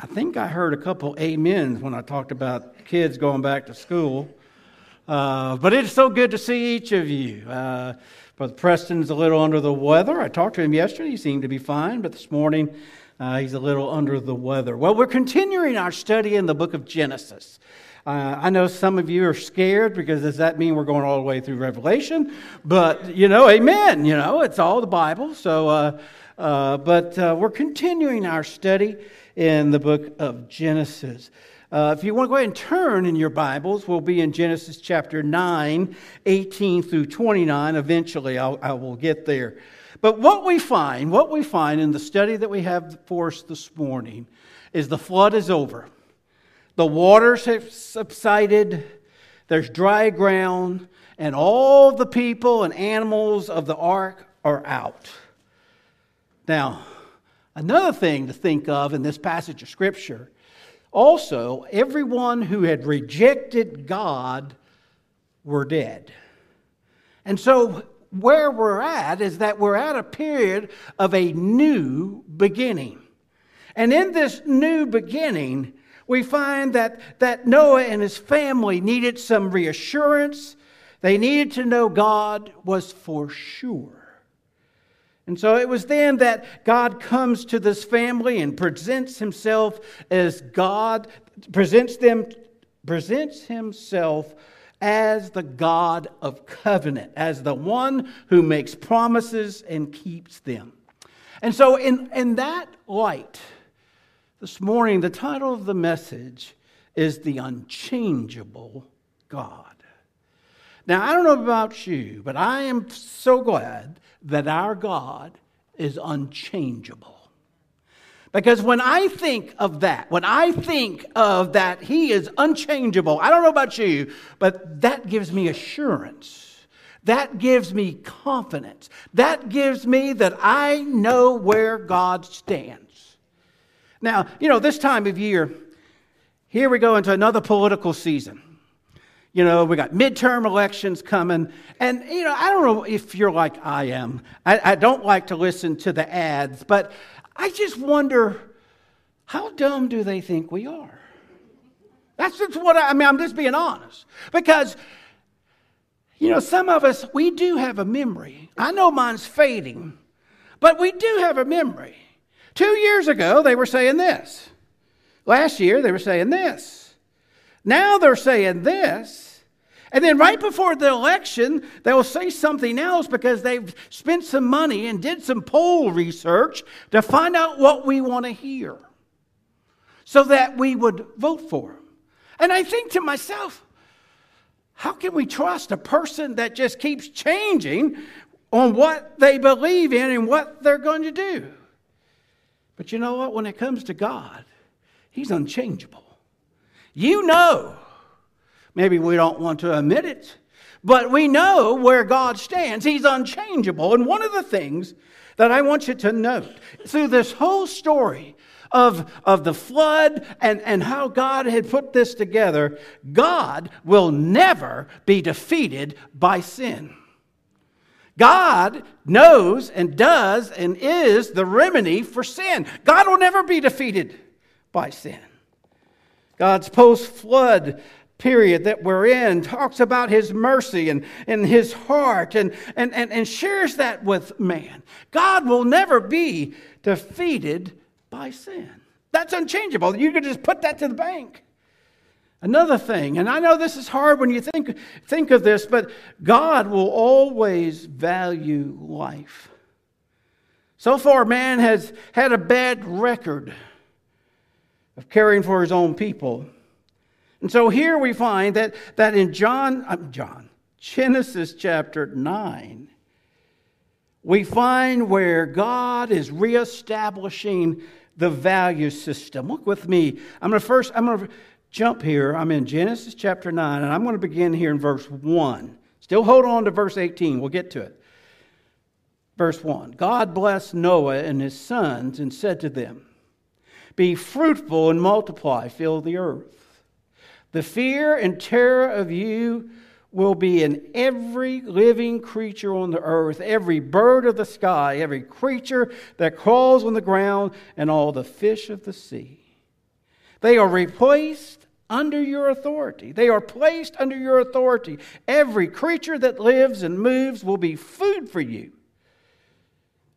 I think I heard a couple amens when I talked about kids going back to school. Uh, but it's so good to see each of you. Uh, Brother Preston's a little under the weather. I talked to him yesterday. He seemed to be fine, but this morning uh, he's a little under the weather. Well, we're continuing our study in the book of Genesis. Uh, I know some of you are scared because does that mean we're going all the way through Revelation? But, you know, amen. You know, it's all the Bible. So, uh, uh, but uh, we're continuing our study in the book of Genesis. Uh, if you want to go ahead and turn in your Bibles, we'll be in Genesis chapter 9, 18 through 29. Eventually, I'll, I will get there. But what we find, what we find in the study that we have for us this morning is the flood is over. The waters have subsided, there's dry ground, and all the people and animals of the ark are out. Now, Another thing to think of in this passage of Scripture also, everyone who had rejected God were dead. And so, where we're at is that we're at a period of a new beginning. And in this new beginning, we find that, that Noah and his family needed some reassurance. They needed to know God was for sure. And so it was then that God comes to this family and presents himself as God, presents them, presents himself as the God of covenant, as the one who makes promises and keeps them. And so, in, in that light, this morning, the title of the message is The Unchangeable God. Now, I don't know about you, but I am so glad that our God is unchangeable. Because when I think of that, when I think of that He is unchangeable, I don't know about you, but that gives me assurance. That gives me confidence. That gives me that I know where God stands. Now, you know, this time of year, here we go into another political season. You know, we got midterm elections coming. And, you know, I don't know if you're like I am. I, I don't like to listen to the ads, but I just wonder how dumb do they think we are? That's just what I, I mean, I'm just being honest. Because, you know, some of us, we do have a memory. I know mine's fading, but we do have a memory. Two years ago, they were saying this. Last year, they were saying this. Now they're saying this. And then right before the election, they'll say something else because they've spent some money and did some poll research to find out what we want to hear so that we would vote for them. And I think to myself, how can we trust a person that just keeps changing on what they believe in and what they're going to do? But you know what? When it comes to God, He's unchangeable. You know Maybe we don't want to admit it, but we know where God stands. He's unchangeable. And one of the things that I want you to note through this whole story of, of the flood and, and how God had put this together, God will never be defeated by sin. God knows and does and is the remedy for sin. God will never be defeated by sin. God's post flood period that we're in talks about his mercy and, and his heart and, and, and, and shares that with man. God will never be defeated by sin. That's unchangeable. You can just put that to the bank. Another thing, and I know this is hard when you think, think of this, but God will always value life. So far, man has had a bad record of caring for his own people. And so here we find that, that in John, uh, John, Genesis chapter 9, we find where God is reestablishing the value system. Look with me. I'm going to first, I'm going to jump here. I'm in Genesis chapter 9, and I'm going to begin here in verse 1. Still hold on to verse 18. We'll get to it. Verse 1 God blessed Noah and his sons and said to them, Be fruitful and multiply, fill the earth. The fear and terror of you will be in every living creature on the earth, every bird of the sky, every creature that crawls on the ground, and all the fish of the sea. They are replaced under your authority. They are placed under your authority. Every creature that lives and moves will be food for you.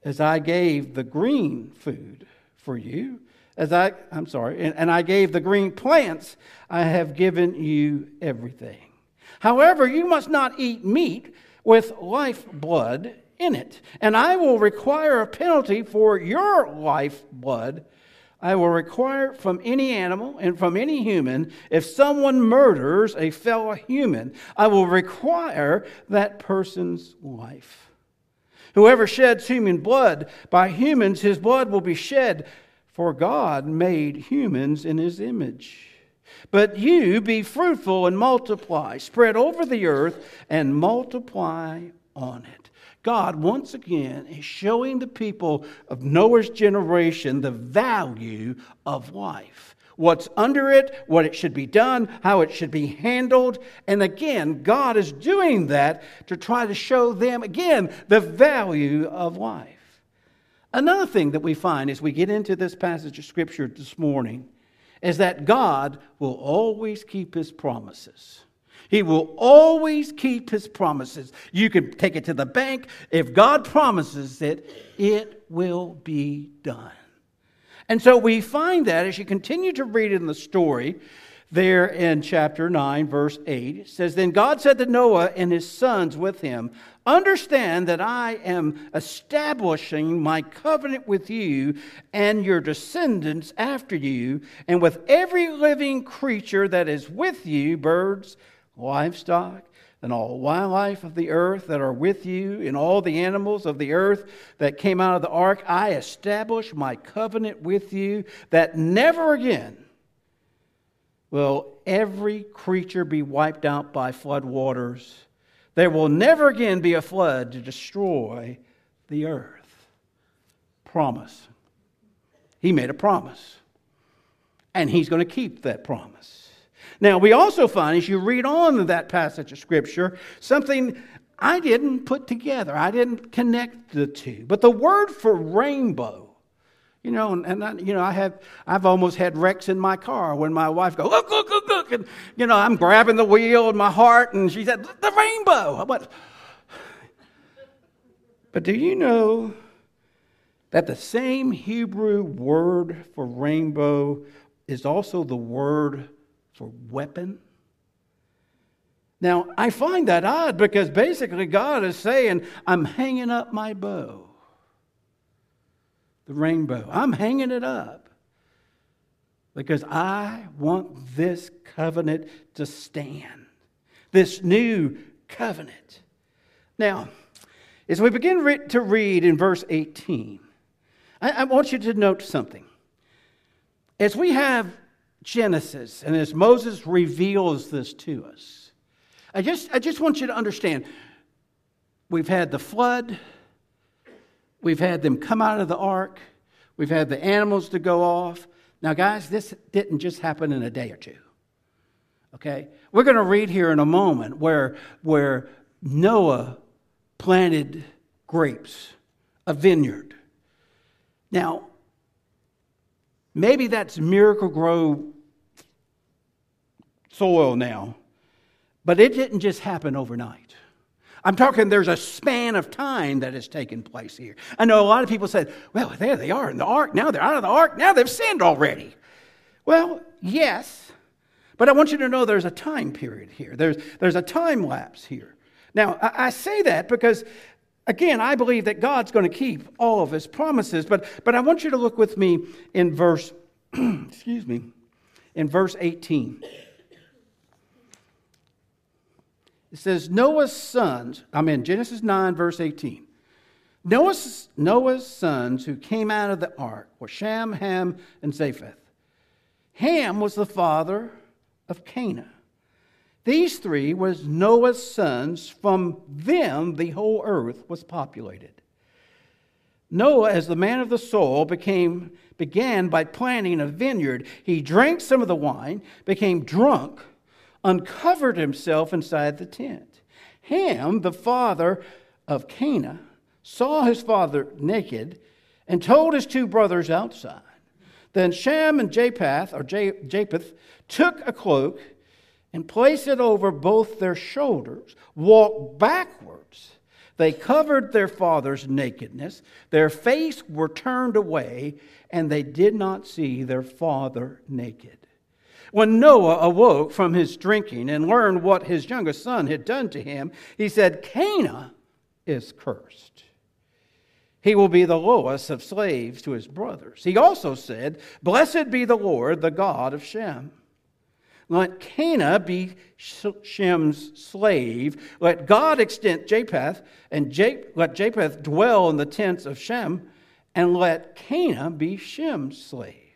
As I gave the green food for you, as I, I'm sorry, and, and I gave the green plants, I have given you everything. However, you must not eat meat with life blood in it, and I will require a penalty for your life blood I will require from any animal and from any human, if someone murders a fellow human, I will require that person's life. Whoever sheds human blood, by humans his blood will be shed, for God made humans in his image. But you be fruitful and multiply, spread over the earth and multiply on it. God, once again, is showing the people of Noah's generation the value of life. What's under it, what it should be done, how it should be handled. And again, God is doing that to try to show them, again, the value of life. Another thing that we find as we get into this passage of Scripture this morning is that God will always keep his promises. He will always keep his promises. You can take it to the bank. If God promises it, it will be done. And so we find that as you continue to read in the story, there in chapter 9, verse 8, it says, Then God said to Noah and his sons with him, Understand that I am establishing my covenant with you and your descendants after you, and with every living creature that is with you, birds, livestock, and all wildlife of the earth that are with you, and all the animals of the earth that came out of the ark, I establish my covenant with you that never again will every creature be wiped out by flood waters. There will never again be a flood to destroy the earth. Promise. He made a promise. And he's going to keep that promise. Now, we also find, as you read on that passage of Scripture, something I didn't put together. I didn't connect the two. But the word for rainbow, you know, and, and I, you know, I have, I've almost had wrecks in my car when my wife goes, look, look, look, look, and you know, I'm grabbing the wheel in my heart, and she said, the rainbow. But, but do you know that the same Hebrew word for rainbow is also the word for weapon. Now, I find that odd because basically God is saying, I'm hanging up my bow, the rainbow. I'm hanging it up because I want this covenant to stand, this new covenant. Now, as we begin to read in verse 18, I want you to note something. As we have Genesis, and as Moses reveals this to us, I just, I just want you to understand we've had the flood, we've had them come out of the ark, we've had the animals to go off. Now, guys, this didn't just happen in a day or two. Okay? We're going to read here in a moment where, where Noah planted grapes, a vineyard. Now, maybe that's Miracle-Gro soil now. But it didn't just happen overnight. I'm talking there's a span of time that has taken place here. I know a lot of people said, well, there they are in the ark. Now they're out of the ark. Now they've sinned already. Well, yes. But I want you to know there's a time period here, there's, there's a time lapse here. Now, I, I say that because, again, I believe that God's going to keep all of his promises. But, but I want you to look with me in verse, excuse me, in verse 18. It says, Noah's sons, I'm in Genesis 9, verse 18. Noah's, Noah's sons who came out of the ark were Shem, Ham, and Japheth. Ham was the father of Canaan. These three was Noah's sons. From them, the whole earth was populated. Noah, as the man of the soil, became, began by planting a vineyard. He drank some of the wine, became drunk uncovered himself inside the tent. Ham, the father of Canaan, saw his father naked and told his two brothers outside. Then Shem and Japheth, or Japheth, took a cloak and placed it over both their shoulders, walked backwards. They covered their father's nakedness. Their face were turned away, and they did not see their father naked. When Noah awoke from his drinking and learned what his youngest son had done to him, he said, Canaan is cursed. He will be the lowest of slaves to his brothers. He also said, Blessed be the Lord, the God of Shem. Let Canaan be Shem's slave. Let God extend Japheth, and let Japheth dwell in the tents of Shem, and let Canaan be Shem's slave.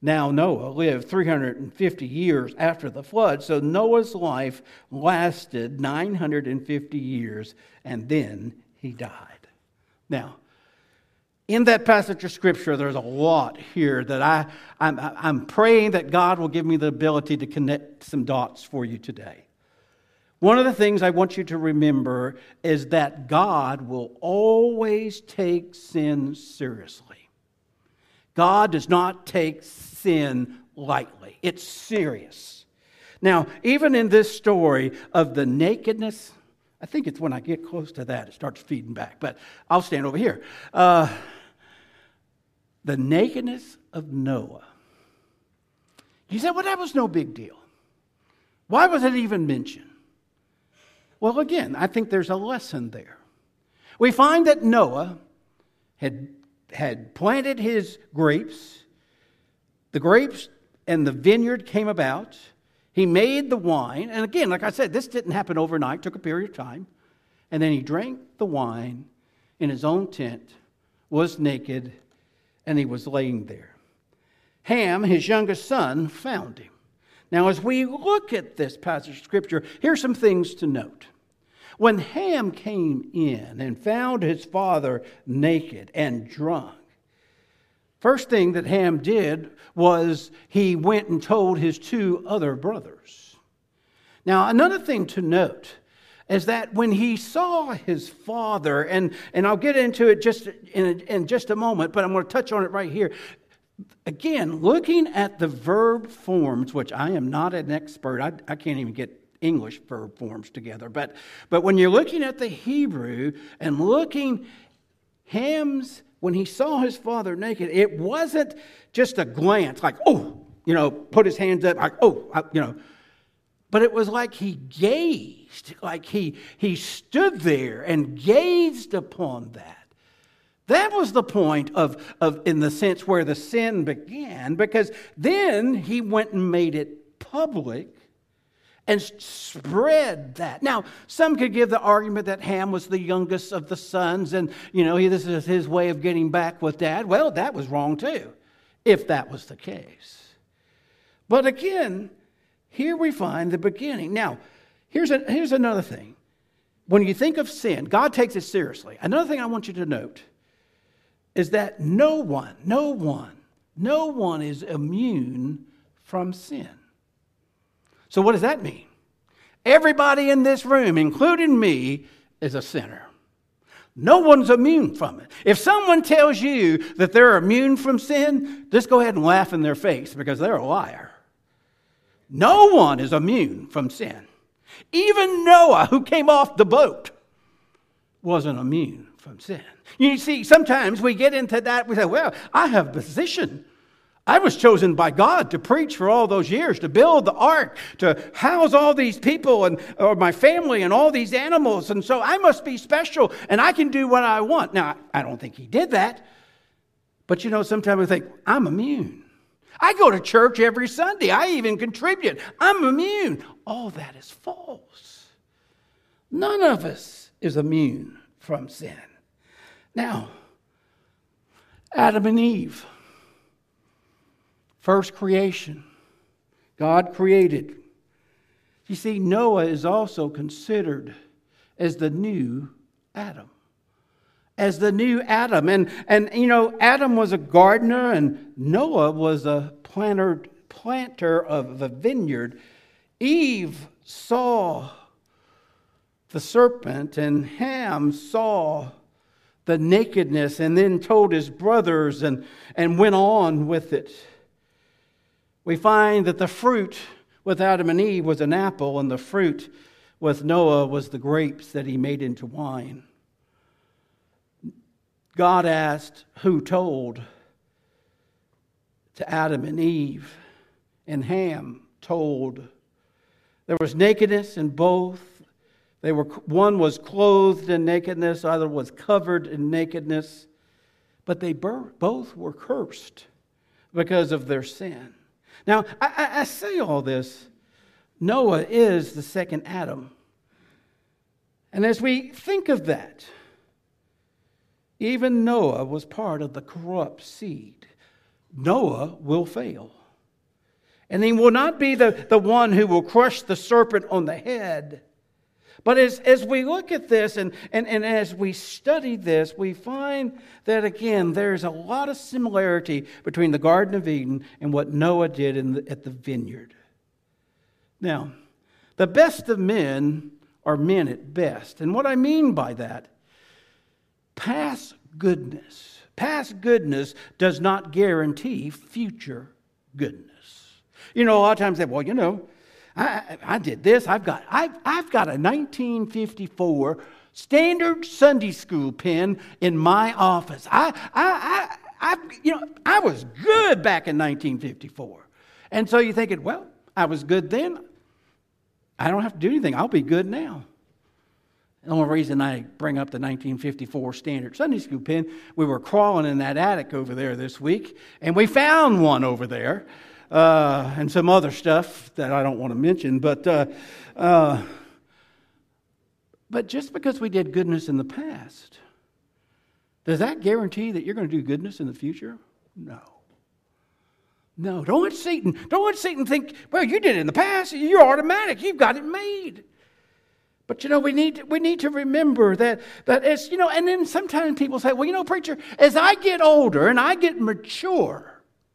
Now, Noah lived 350 years after the flood, so Noah's life lasted 950 years, and then he died. Now, in that passage of scripture, there's a lot here that I, I'm, I'm praying that God will give me the ability to connect some dots for you today. One of the things I want you to remember is that God will always take sin seriously. God does not take sin lightly, it's serious. Now, even in this story of the nakedness, I think it's when I get close to that, it starts feeding back, but I'll stand over here. Uh, the nakedness of Noah. You said, well, that was no big deal. Why was it even mentioned? Well, again, I think there's a lesson there. We find that Noah had had planted his grapes. The grapes and the vineyard came about. He made the wine. And again, like I said, this didn't happen overnight, took a period of time. And then he drank the wine in his own tent, was naked, and he was laying there. Ham, his youngest son, found him. Now, as we look at this passage of Scripture, here's some things to note. When Ham came in and found his father naked and drunk, first thing that Ham did was he went and told his two other brothers. Now, another thing to note is that when he saw his father, and, and I'll get into it just in, in just a moment, but I'm going to touch on it right here. Again, looking at the verb forms, which I am not an expert, I, I can't even get English verb forms together. But, but when you're looking at the Hebrew and looking, Ham's, when he saw his father naked, it wasn't just a glance like, oh, you know, put his hands up, like, oh, I, you know. But it was like he gazed, like he, he stood there and gazed upon that. That was the point of, of, in the sense where the sin began, because then he went and made it public and spread that. Now, some could give the argument that Ham was the youngest of the sons, and you know, this is his way of getting back with dad. Well, that was wrong too, if that was the case. But again, here we find the beginning. Now, here's, a, here's another thing. When you think of sin, God takes it seriously. Another thing I want you to note is that no one, no one, no one is immune from sin. So, what does that mean? Everybody in this room, including me, is a sinner. No one's immune from it. If someone tells you that they're immune from sin, just go ahead and laugh in their face because they're a liar. No one is immune from sin. Even Noah, who came off the boat, wasn't immune from sin. You see, sometimes we get into that, we say, well, I have a position. I was chosen by God to preach for all those years, to build the ark, to house all these people and or my family and all these animals. And so I must be special and I can do what I want. Now, I don't think he did that. But you know, sometimes we think, I'm immune. I go to church every Sunday. I even contribute. I'm immune. All that is false. None of us is immune from sin. Now, Adam and Eve First creation. God created. You see, Noah is also considered as the new Adam. As the new Adam. And, and you know, Adam was a gardener and Noah was a planter, planter of a vineyard. Eve saw the serpent and Ham saw the nakedness and then told his brothers and, and went on with it. We find that the fruit with Adam and Eve was an apple, and the fruit with Noah was the grapes that he made into wine. God asked, Who told? To Adam and Eve, and Ham told. There was nakedness in both. They were, one was clothed in nakedness, other was covered in nakedness, but they both were cursed because of their sin. Now, I, I say all this. Noah is the second Adam. And as we think of that, even Noah was part of the corrupt seed. Noah will fail. And he will not be the, the one who will crush the serpent on the head. But as, as we look at this and, and, and as we study this, we find that again, there's a lot of similarity between the Garden of Eden and what Noah did the, at the vineyard. Now, the best of men are men at best. And what I mean by that, past goodness, past goodness does not guarantee future goodness. You know, a lot of times they, well, you know, I, I did this. I've got, I've, I've got a 1954 standard Sunday school pen in my office. I, I, I, I, you know, I was good back in 1954. And so you're thinking, well, I was good then. I don't have to do anything. I'll be good now. The only reason I bring up the 1954 standard Sunday school pen, we were crawling in that attic over there this week, and we found one over there uh, and some other stuff that I don't want to mention. But, uh, uh, but just because we did goodness in the past, does that guarantee that you're going to do goodness in the future? No. No, don't let Satan, don't let Satan think, well, you did it in the past, you're automatic, you've got it made. But you know, we need, we need to remember that, that it's, you know, and then sometimes people say, well, you know, preacher, as I get older and I get mature,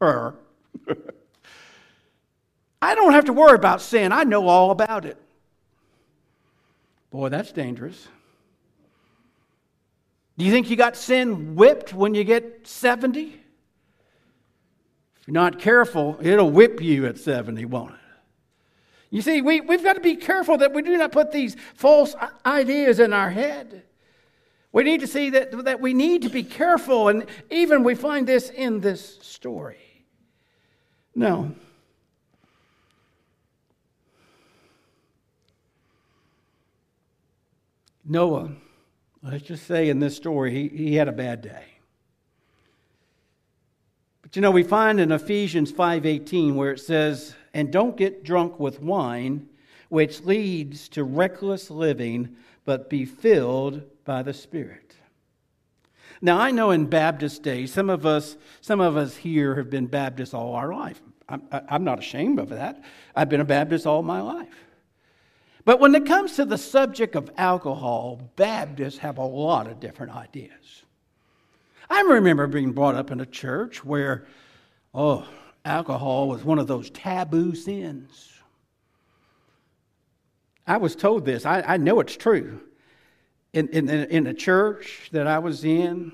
I don't have to worry about sin. I know all about it. Boy, that's dangerous. Do you think you got sin whipped when you get 70? If you're not careful, it'll whip you at 70, won't it? You see, we, we've got to be careful that we do not put these false ideas in our head. We need to see that, that we need to be careful, and even we find this in this story. No. Noah, let's just say in this story, he, he had a bad day. But you know, we find in Ephesians 5:18 where it says, "And don't get drunk with wine, which leads to reckless living, but be filled by the Spirit." Now, I know in Baptist days, some of us, some of us here have been Baptists all our life. I'm, I'm not ashamed of that. I've been a Baptist all my life. But when it comes to the subject of alcohol, Baptists have a lot of different ideas. I remember being brought up in a church where, oh, alcohol was one of those taboo sins. I was told this, I, I know it's true. In, in, in a church that I was in,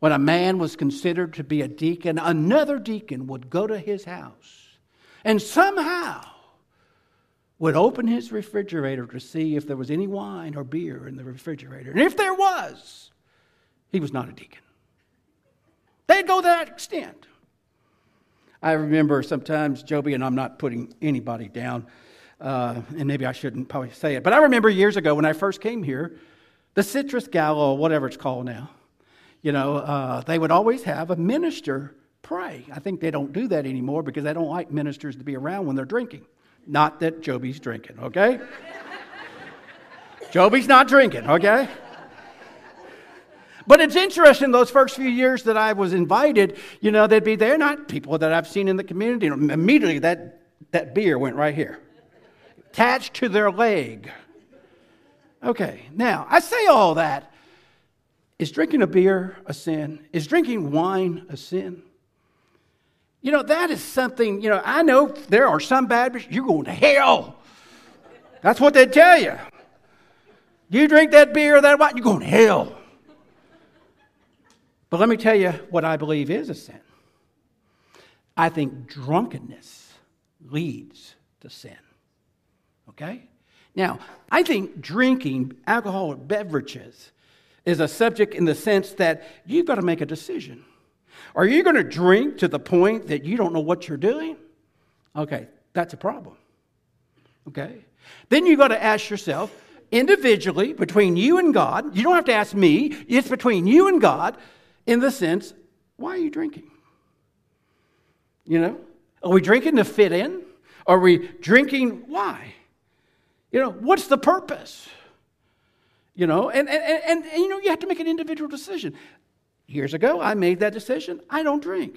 when a man was considered to be a deacon, another deacon would go to his house and somehow would open his refrigerator to see if there was any wine or beer in the refrigerator. And if there was, he was not a deacon. They'd go that extent. I remember sometimes, Joby, and I'm not putting anybody down, uh, and maybe I shouldn't probably say it, but I remember years ago when I first came here, the Citrus Gala, whatever it's called now, you know, uh, they would always have a minister pray. I think they don't do that anymore because they don't like ministers to be around when they're drinking. Not that Joby's drinking, okay? Joby's not drinking, okay? But it's interesting, those first few years that I was invited, you know, they'd be there, not people that I've seen in the community. Immediately, that, that beer went right here, attached to their leg. Okay, now, I say all that. Is drinking a beer a sin? Is drinking wine a sin? You know, that is something, you know, I know there are some Baptists, you're going to hell. That's what they tell you. You drink that beer that wine, you're going to hell. But let me tell you what I believe is a sin. I think drunkenness leads to sin. Okay? Now, I think drinking alcoholic beverages is a subject in the sense that you've got to make a decision. Are you going to drink to the point that you don't know what you're doing? Okay, that's a problem. Okay? Then you've got to ask yourself individually, between you and God, you don't have to ask me, it's between you and God in the sense, why are you drinking? You know? Are we drinking to fit in? Are we drinking why? You know, what's the purpose? You know, and, and, and, and, you know, you have to make an individual decision. Years ago, I made that decision. I don't drink.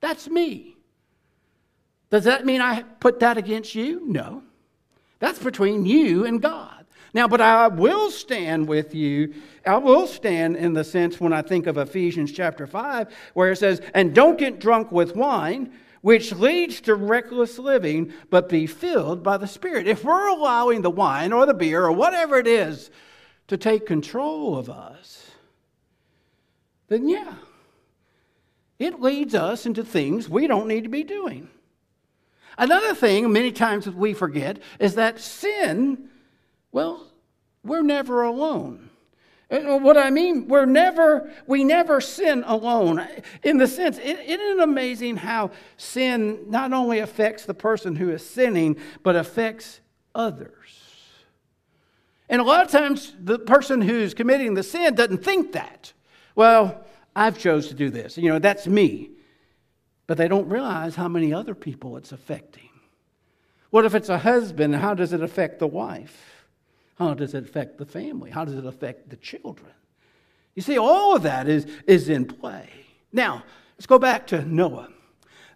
That's me. Does that mean I put that against you? No. That's between you and God. Now, but I will stand with you. I will stand in the sense when I think of Ephesians chapter 5, where it says, And don't get drunk with wine, which leads to reckless living, but be filled by the Spirit. If we're allowing the wine or the beer or whatever it is to take control of us, then yeah, it leads us into things we don't need to be doing. Another thing, many times we forget, is that sin, well, we're never alone. What I mean, we're never, we never sin alone. In the sense, is isn't it amazing how sin not only affects the person who is sinning, but affects others? And a lot of times, the person who's committing the sin doesn't think that. Well, I've chose to do this. You know, that's me but they don't realize how many other people it's affecting. What if it's a husband? How does it affect the wife? How does it affect the family? How does it affect the children? You see, all of that is, is in play. Now, let's go back to Noah.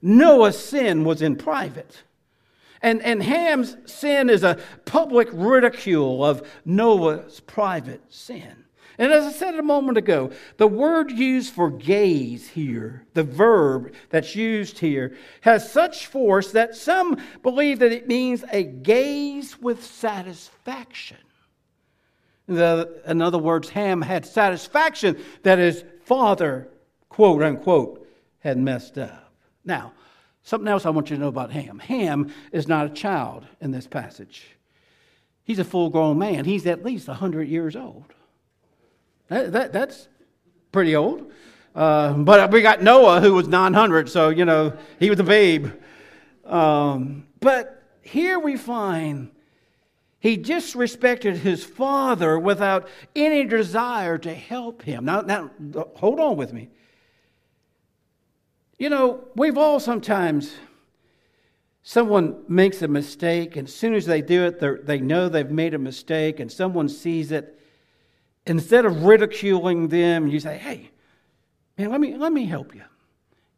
Noah's sin was in private. And, and Ham's sin is a public ridicule of Noah's private sin. And as I said a moment ago, the word used for gaze here, the verb that's used here, has such force that some believe that it means a gaze with satisfaction. The, in other words, Ham had satisfaction that his father, quote unquote, had messed up. Now, something else I want you to know about Ham Ham is not a child in this passage, he's a full grown man. He's at least 100 years old. That, that, that's pretty old. Uh, but we got Noah, who was 900, so, you know, he was a babe. Um, but here we find he disrespected his father without any desire to help him. Now, now, hold on with me. You know, we've all sometimes, someone makes a mistake, and as soon as they do it, they know they've made a mistake, and someone sees it, instead of ridiculing them, you say, hey, man, let me, let me help you.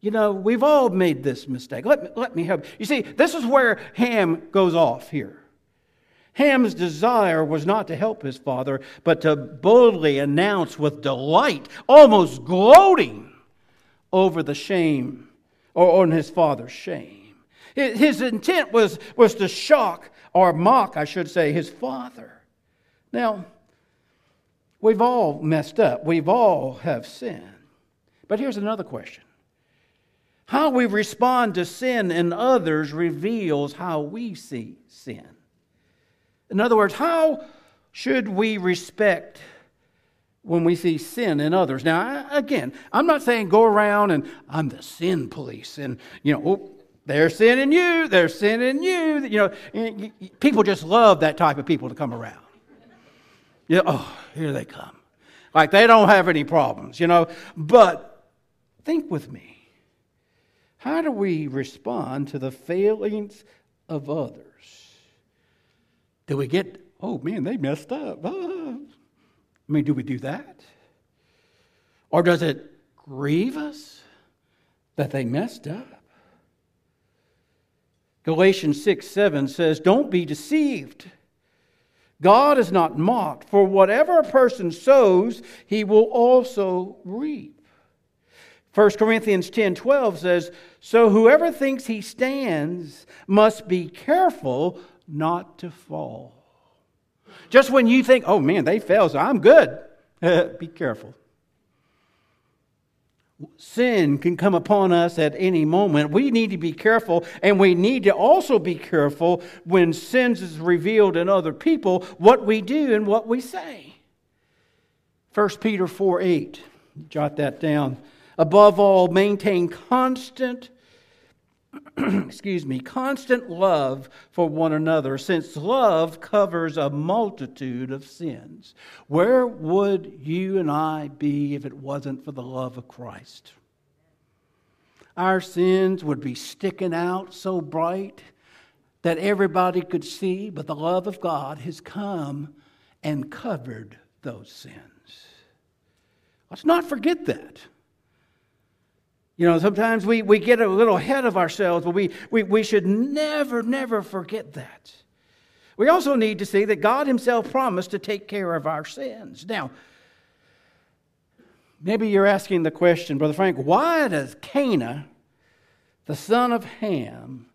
You know, we've all made this mistake. Let me, let me help. You see, this is where Ham goes off here. Ham's desire was not to help his father, but to boldly announce with delight, almost gloating over the shame or on his father's shame. His intent was, was to shock or mock, I should say, his father. Now, We've all messed up. We've all have sinned. But here's another question. How we respond to sin in others reveals how we see sin. In other words, how should we respect when we see sin in others? Now, again, I'm not saying go around and I'm the sin police and, you know, oh, they're sinning you, they're sinning you. You know, people just love that type of people to come around. Yeah, oh, here they come. Like they don't have any problems, you know. But think with me. How do we respond to the failings of others? Do we get, oh man, they messed up? Ah. I mean, do we do that? Or does it grieve us that they messed up? Galatians 6 7 says, Don't be deceived. God is not mocked, for whatever a person sows, he will also reap. 1 Corinthians 10 12 says, So whoever thinks he stands must be careful not to fall. Just when you think, oh man, they fell, so I'm good, be careful. Sin can come upon us at any moment. We need to be careful, and we need to also be careful when sins is revealed in other people, what we do and what we say. 1 Peter 4 8, jot that down. Above all, maintain constant excuse me, constant love for one another, since love covers a multitude of sins. Where would you and I be if it wasn't for the love of Christ? Our sins would be sticking out so bright that everybody could see, but the love of God has come and covered those sins. Let's not forget that. You know, sometimes we, we get a little ahead of ourselves, but we, we, we should never, never forget that. We also need to see that God Himself promised to take care of our sins. Now, maybe you're asking the question, Brother Frank, why does Canaan, the son of Ham,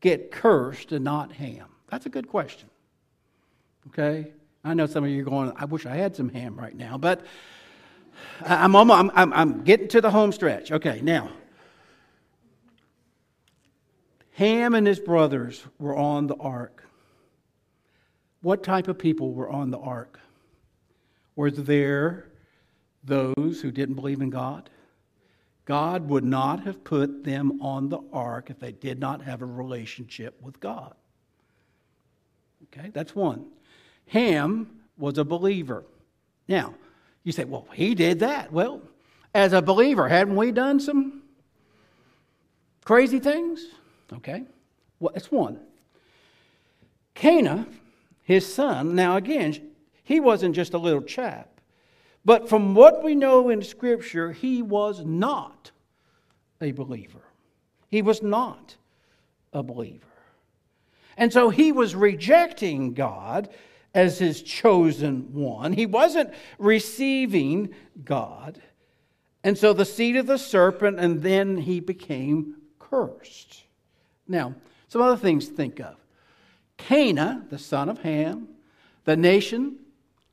get cursed and not Ham? That's a good question. Okay? I know some of you are going, I wish I had some ham right now, but I'm, almost, I'm, I'm getting to the home stretch. Okay, now. Ham and his brothers were on the ark. What type of people were on the ark? Were there those who didn't believe in God? God would not have put them on the ark if they did not have a relationship with God. Okay, that's one. Ham was a believer. Now, you say, well, he did that. Well, as a believer, hadn't we done some crazy things? Okay. Well, that's one. Canaan, his son, now again, he wasn't just a little chap. But from what we know in Scripture, he was not a believer. He was not a believer. And so he was rejecting God as his chosen one. He wasn't receiving God. And so the seed of the serpent, and then he became cursed. Now, some other things to think of. Canaan, the son of Ham, the nation,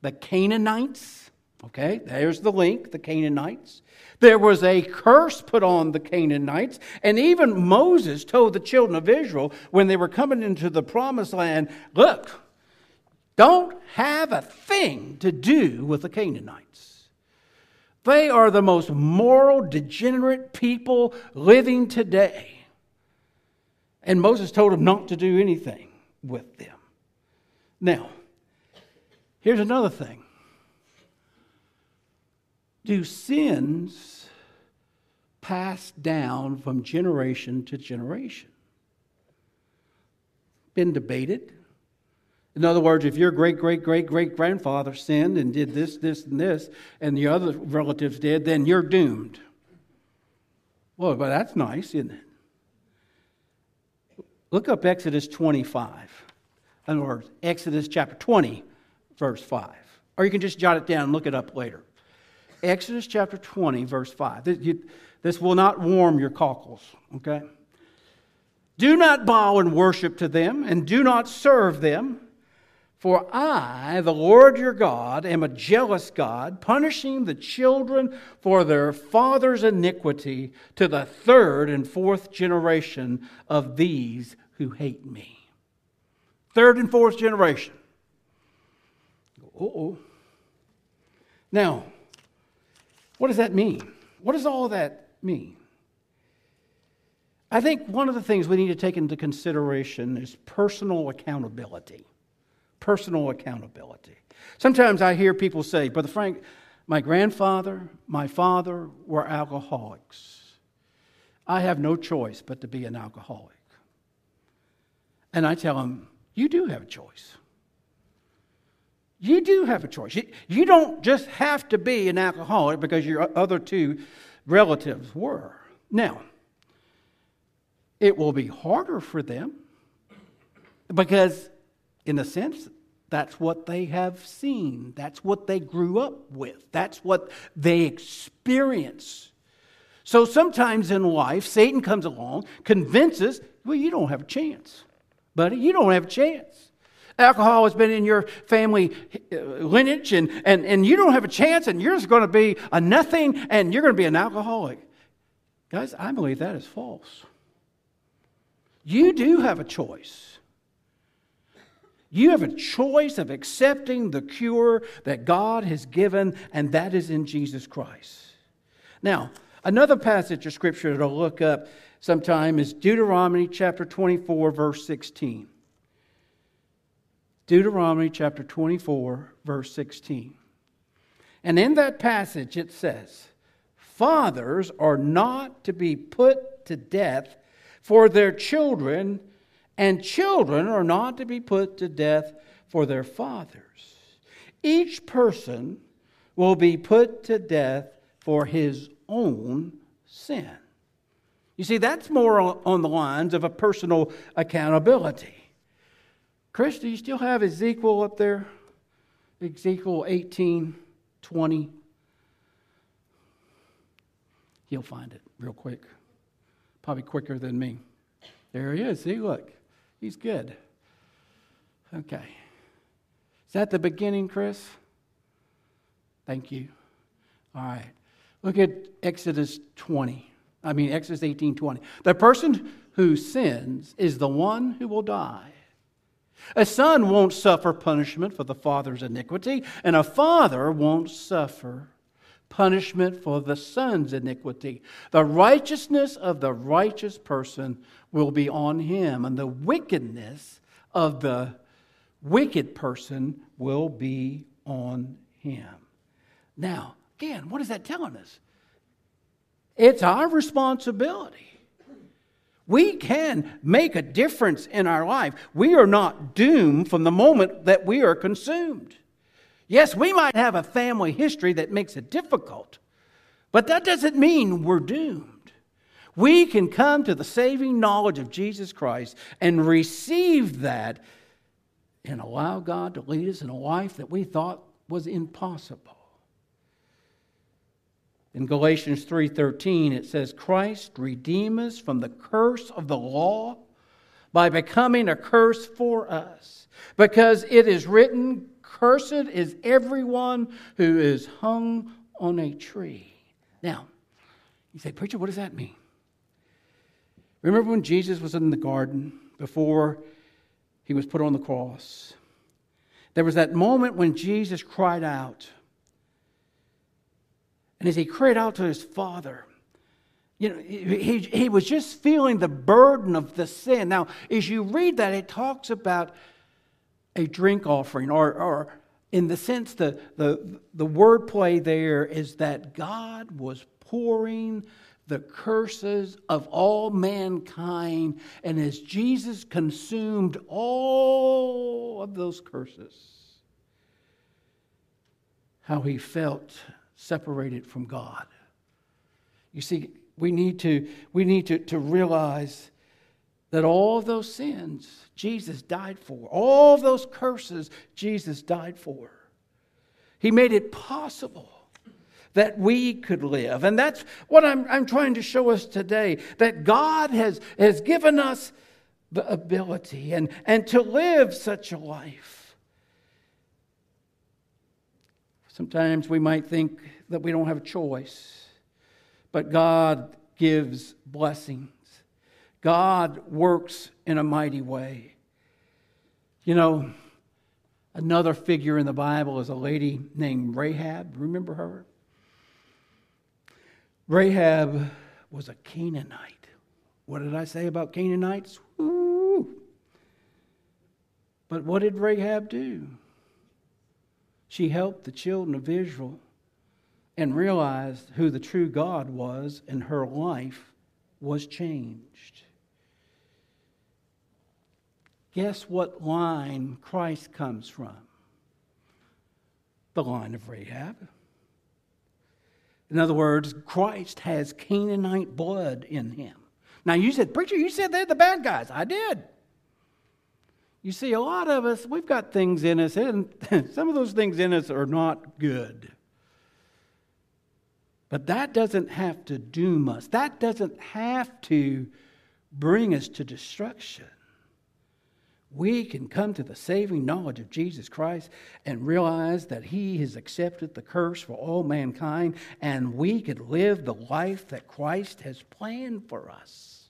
the Canaanites. Okay, there's the link, the Canaanites. There was a curse put on the Canaanites, and even Moses told the children of Israel when they were coming into the promised land look, don't have a thing to do with the Canaanites. They are the most moral, degenerate people living today. And Moses told them not to do anything with them. Now, here's another thing Do sins pass down from generation to generation? Been debated. In other words, if your great great great great grandfather sinned and did this, this, and this, and the other relatives did, then you're doomed. Well, but that's nice, isn't it? Look up Exodus 25. In other words, Exodus chapter 20, verse 5. Or you can just jot it down and look it up later. Exodus chapter 20, verse 5. This, will not warm your cockles, okay? Do not bow and worship to them, and do not serve them. For I, the Lord your God, am a jealous God, punishing the children for their father's iniquity to the third and fourth generation of these who hate me. Third and fourth generation. oh. Now, what does that mean? What does all that mean? I think one of the things we need to take into consideration is personal accountability personal accountability. Sometimes I hear people say, Brother Frank, my grandfather, my father were alcoholics. I have no choice but to be an alcoholic. And I tell them, You do have a choice. You do have a choice. You don't just have to be an alcoholic because your other two relatives were. Now, it will be harder for them because in a sense, that's what they have seen. That's what they grew up with. That's what they experience. So sometimes in life, Satan comes along, convinces, well, you don't have a chance, buddy. You don't have a chance. Alcohol has been in your family uh, lineage, and, and, and you don't have a chance, and you're just going to be a nothing, and you're going to be an alcoholic. Guys, I believe that is false. You do have a choice. You have a choice of accepting the cure that God has given, and that is in Jesus Christ. Now, another passage of scripture to look up sometime is Deuteronomy chapter 24, verse 16. Deuteronomy chapter 24, verse 16. And in that passage it says, Fathers are not to be put to death for their children, and children are not to be put to death for their fathers. Each person will be put to death for his own sin. You see, that's more on the lines of a personal accountability. Chris, do you still have Ezekiel up there? Ezekiel 18 20. He'll find it real quick. Probably quicker than me. There he is. See, look. He's good. Okay. Is that the beginning, Chris? Thank you. All right. Look at Exodus 20. I mean, Exodus 18 20. The person who sins is the one who will die. A son won't suffer punishment for the father's iniquity, and a father won't suffer punishment for the son's iniquity. The righteousness of the righteous person will be on him, and the wickedness of the wicked person will be on him. Now, again, what is that telling us? It's our responsibility we can make a difference in our life. We are not doomed from the moment that we are consumed. Yes, we might have a family history that makes it difficult, but that doesn't mean we're doomed. We can come to the saving knowledge of Jesus Christ and receive that and allow God to lead us in a life that we thought was impossible. In Galatians 3:13 it says Christ redeemed us from the curse of the law by becoming a curse for us because it is written cursed is everyone who is hung on a tree. Now, you say preacher what does that mean? Remember when Jesus was in the garden before he was put on the cross? There was that moment when Jesus cried out and as he cried out to his father, you know, he, he was just feeling the burden of the sin. Now, as you read that, it talks about a drink offering, or, or in the sense, the, the, the wordplay there is that God was pouring the curses of all mankind, and as Jesus consumed all of those curses, how he felt separated from God. You see, we need to, we need to, to realize that all those sins Jesus died for, all those curses Jesus died for. He made it possible that we could live. And that's what I'm, I'm trying to show us today that God has, has given us the ability and, and to live such a life. Sometimes we might think that we don't have a choice, but God gives blessings. God works in a mighty way. You know, another figure in the Bible is a lady named Rahab. Remember her? Rahab was a Canaanite. What did I say about Canaanites? But what did Rahab do? She helped the children of Israel and realized who the true God was, and her life was changed. Guess what line Christ comes from? The line of Rahab. In other words, Christ has Canaanite blood in him. Now, you said, Preacher, you said they're the bad guys. I did. You see, a lot of us, we've got things in us, and some of those things in us are not good. But that doesn't have to doom us, that doesn't have to bring us to destruction. We can come to the saving knowledge of Jesus Christ and realize that He has accepted the curse for all mankind, and we could live the life that Christ has planned for us.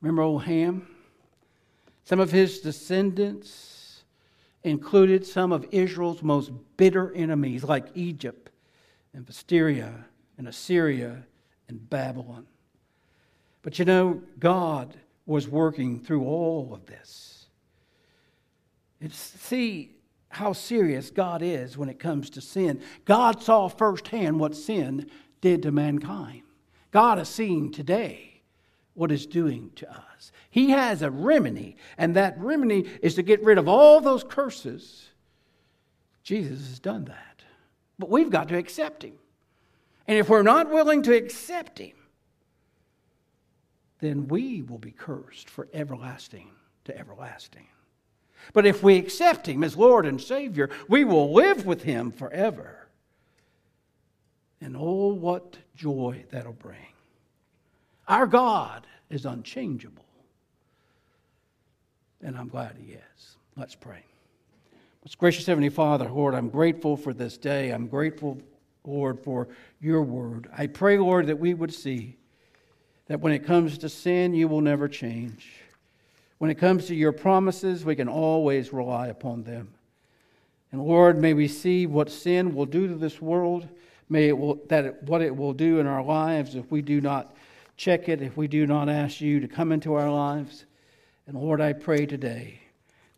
Remember old Ham? Some of his descendants included some of Israel's most bitter enemies, like Egypt and Assyria and Assyria and Babylon. But you know, God was working through all of this. It's, see how serious God is when it comes to sin. God saw firsthand what sin did to mankind. God is seeing today what it's doing to us. He has a remedy, and that remedy is to get rid of all those curses. Jesus has done that. But we've got to accept Him. And if we're not willing to accept Him, then we will be cursed for everlasting to everlasting. But if we accept Him as Lord and Savior, we will live with Him forever. And oh, what joy that'll bring. Our God is unchangeable. And I'm glad He is. Let's pray. Most gracious Heavenly Father, Lord, I'm grateful for this day. I'm grateful, Lord, for your word. I pray, Lord, that we would see that when it comes to sin, you will never change. When it comes to your promises, we can always rely upon them. And Lord, may we see what sin will do to this world, may it will, that it, what it will do in our lives if we do not check it, if we do not ask you to come into our lives. And Lord, I pray today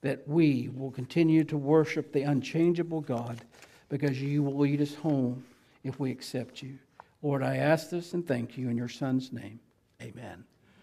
that we will continue to worship the unchangeable God because you will lead us home if we accept you. Lord, I ask this and thank you in your Son's name. Amen.